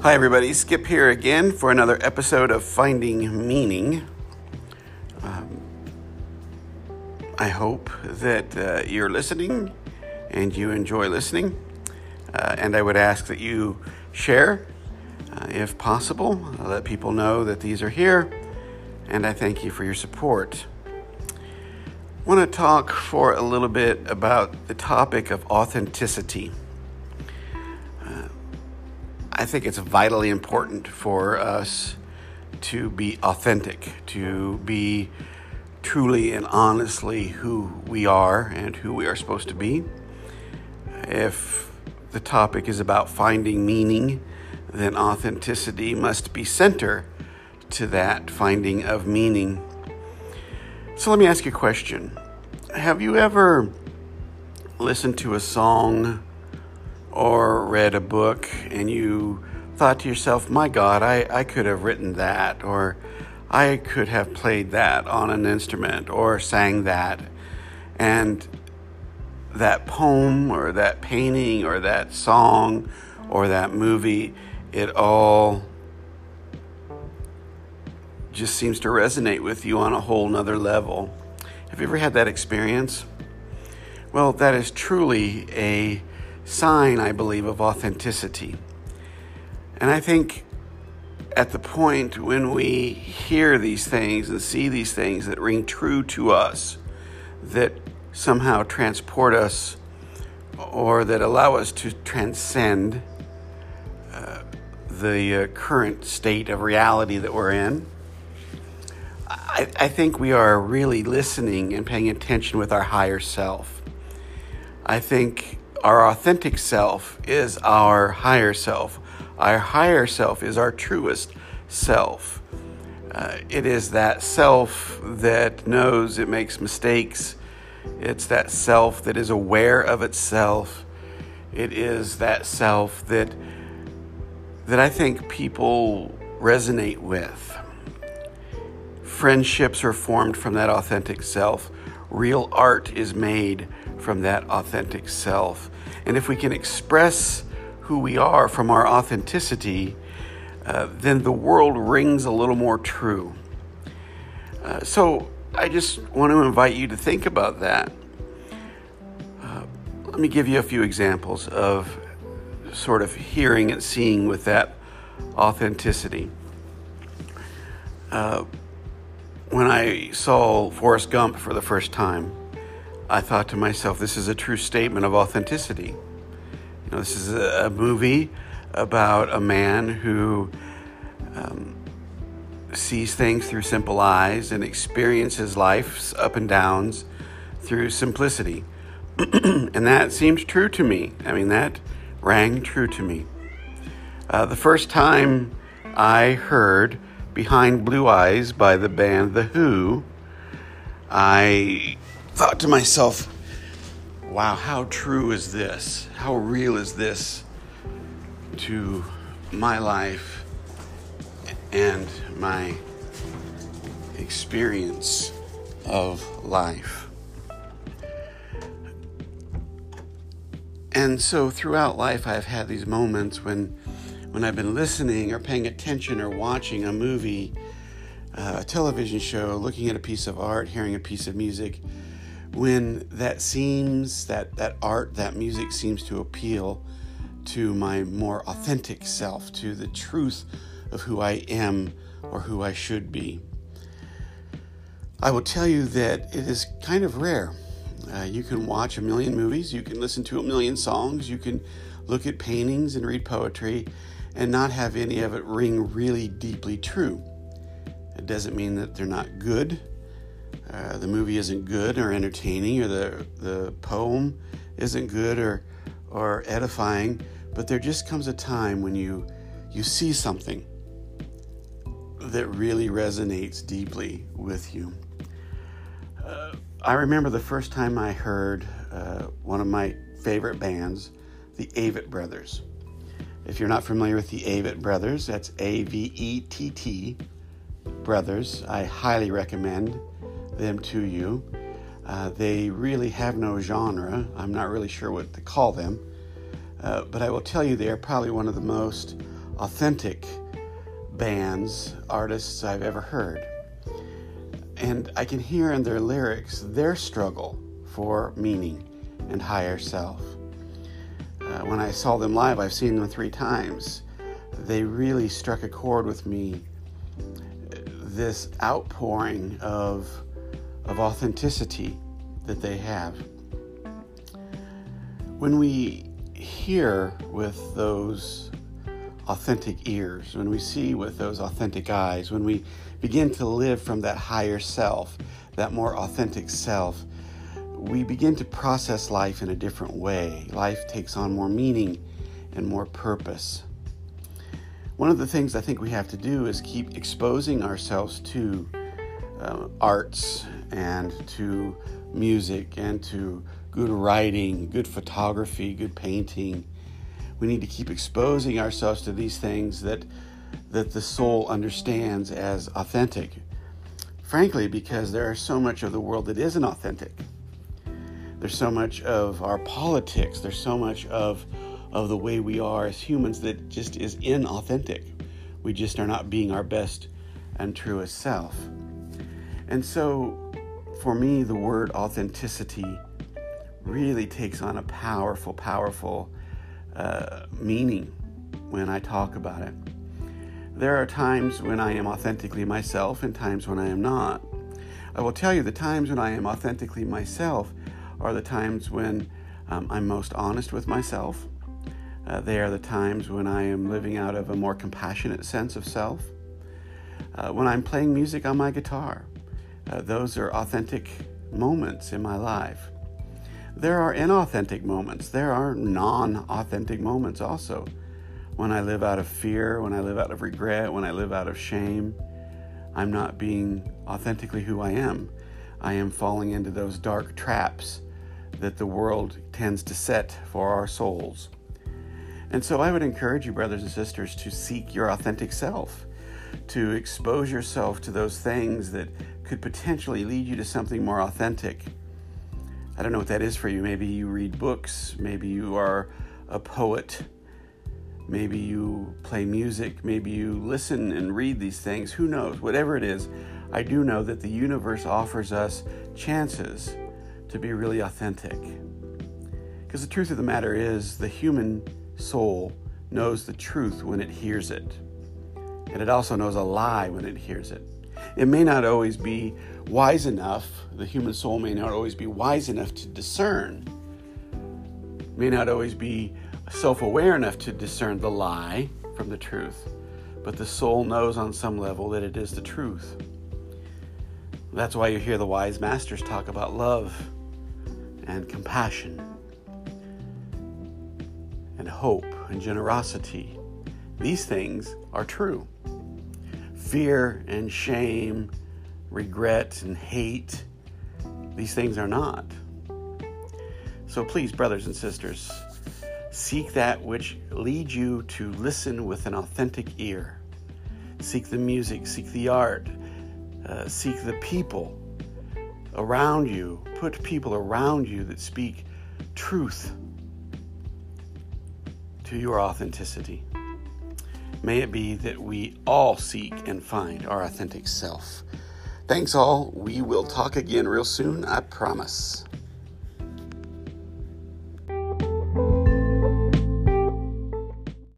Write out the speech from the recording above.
Hi, everybody. Skip here again for another episode of Finding Meaning. Um, I hope that uh, you're listening and you enjoy listening. Uh, and I would ask that you share uh, if possible. Let people know that these are here. And I thank you for your support. I want to talk for a little bit about the topic of authenticity. I think it's vitally important for us to be authentic, to be truly and honestly who we are and who we are supposed to be. If the topic is about finding meaning, then authenticity must be center to that finding of meaning. So let me ask you a question. Have you ever listened to a song or read a book and you thought to yourself, my God, I, I could have written that, or I could have played that on an instrument, or sang that. And that poem, or that painting, or that song, or that movie, it all just seems to resonate with you on a whole nother level. Have you ever had that experience? Well, that is truly a sign, I believe, of authenticity. And I think at the point when we hear these things and see these things that ring true to us, that somehow transport us or that allow us to transcend uh, the uh, current state of reality that we're in, I, I think we are really listening and paying attention with our higher self. I think our authentic self is our higher self. Our higher self is our truest self. Uh, it is that self that knows it makes mistakes. It's that self that is aware of itself. It is that self that that I think people resonate with. Friendships are formed from that authentic self. Real art is made from that authentic self. And if we can express who we are from our authenticity, uh, then the world rings a little more true. Uh, so I just want to invite you to think about that. Uh, let me give you a few examples of sort of hearing and seeing with that authenticity. Uh, when I saw Forrest Gump for the first time, I thought to myself, this is a true statement of authenticity. You know, this is a, movie about a man who um, sees things through simple eyes and experiences life's up and downs through simplicity. and that seemed true to me. I mean, that rang true to me. Uh, the first time I heard Behind Blue Eyes by the band The Who, I thought to myself, wow, how true is this? How real is this to my life and my experience of life? And so throughout life, I've had these moments when, when I've been listening or paying attention or watching a movie, uh, a television show, looking at a piece of art, hearing a piece of music, when that seems that that art that music seems to appeal to my more authentic self to the truth of who i am or who i should be. I will tell you that it is kind of rare. Uh, you can watch a million movies you can listen to a million songs you can look at paintings and read poetry and not have any of it ring really deeply true. It doesn't mean that they're not good uh, the movie isn't good or entertaining, or the the poem isn't good or or edifying, but there just comes a time when you you see something that really resonates deeply with you. Uh, I remember the first time I heard uh, one of my favorite bands, the Avett Brothers. If you're not familiar with the Avett Brothers, that's A V E T T Brothers. I highly recommend them to you. Uh, they really have no genre. I'm not really sure what to call them. Uh, but I will tell you they are probably one of the most authentic bands, artists I've ever heard. And I can hear in their lyrics their struggle for meaning and higher self. Uh, when I saw them live, I've seen them three times. They really struck a chord with me. This outpouring of, of authenticity that they have. When we hear with those authentic ears, when we see with those authentic eyes, when we begin to live from that higher self, that more authentic self, we begin to process life in a different way. Life takes on more meaning and more purpose. One of the things I think we have to do is keep exposing ourselves to uh, arts and to music and to good writing, good photography, good painting. We need to keep exposing ourselves to these things that that the soul understands as authentic. Frankly, because there is so much of the world that isn't authentic. There's so much of our politics, there's so much of of the way we are as humans that just is inauthentic. We just are not being our best and truest self. And so for me, the word authenticity really takes on a powerful, powerful uh, meaning when I talk about it. There are times when I am authentically myself and times when I am not. I will tell you the times when I am authentically myself are the times when um, I'm most honest with myself. Uh, they are the times when I am living out of a more compassionate sense of self. Uh, when I'm playing music on my guitar, uh, those are authentic moments in my life. There are inauthentic moments. There are non authentic moments also. When I live out of fear, when I live out of regret, when I live out of shame, I'm not being authentically who I am. I am falling into those dark traps that the world tends to set for our souls. And so I would encourage you, brothers and sisters, to seek your authentic self, to expose yourself to those things that could potentially lead you to something more authentic. I don't know what that is for you. Maybe you read books, maybe you are a poet, maybe you play music, maybe you listen and read these things. Who knows? Whatever it is, I do know that the universe offers us chances to be really authentic. Because the truth of the matter is, the human soul knows the truth when it hears it, and it also knows a lie when it hears it. It may not always be wise enough, the human soul may not always be wise enough to discern, may not always be self aware enough to discern the lie from the truth, but the soul knows on some level that it is the truth. That's why you hear the wise masters talk about love and compassion and hope and generosity. These things are true. Fear and shame, regret and hate, these things are not. So please, brothers and sisters, seek that which leads you to listen with an authentic ear. Seek the music, seek the art, uh, seek the people around you, put people around you that speak truth to your authenticity. May it be that we all seek and find our authentic self. Thanks, all. We will talk again real soon, I promise.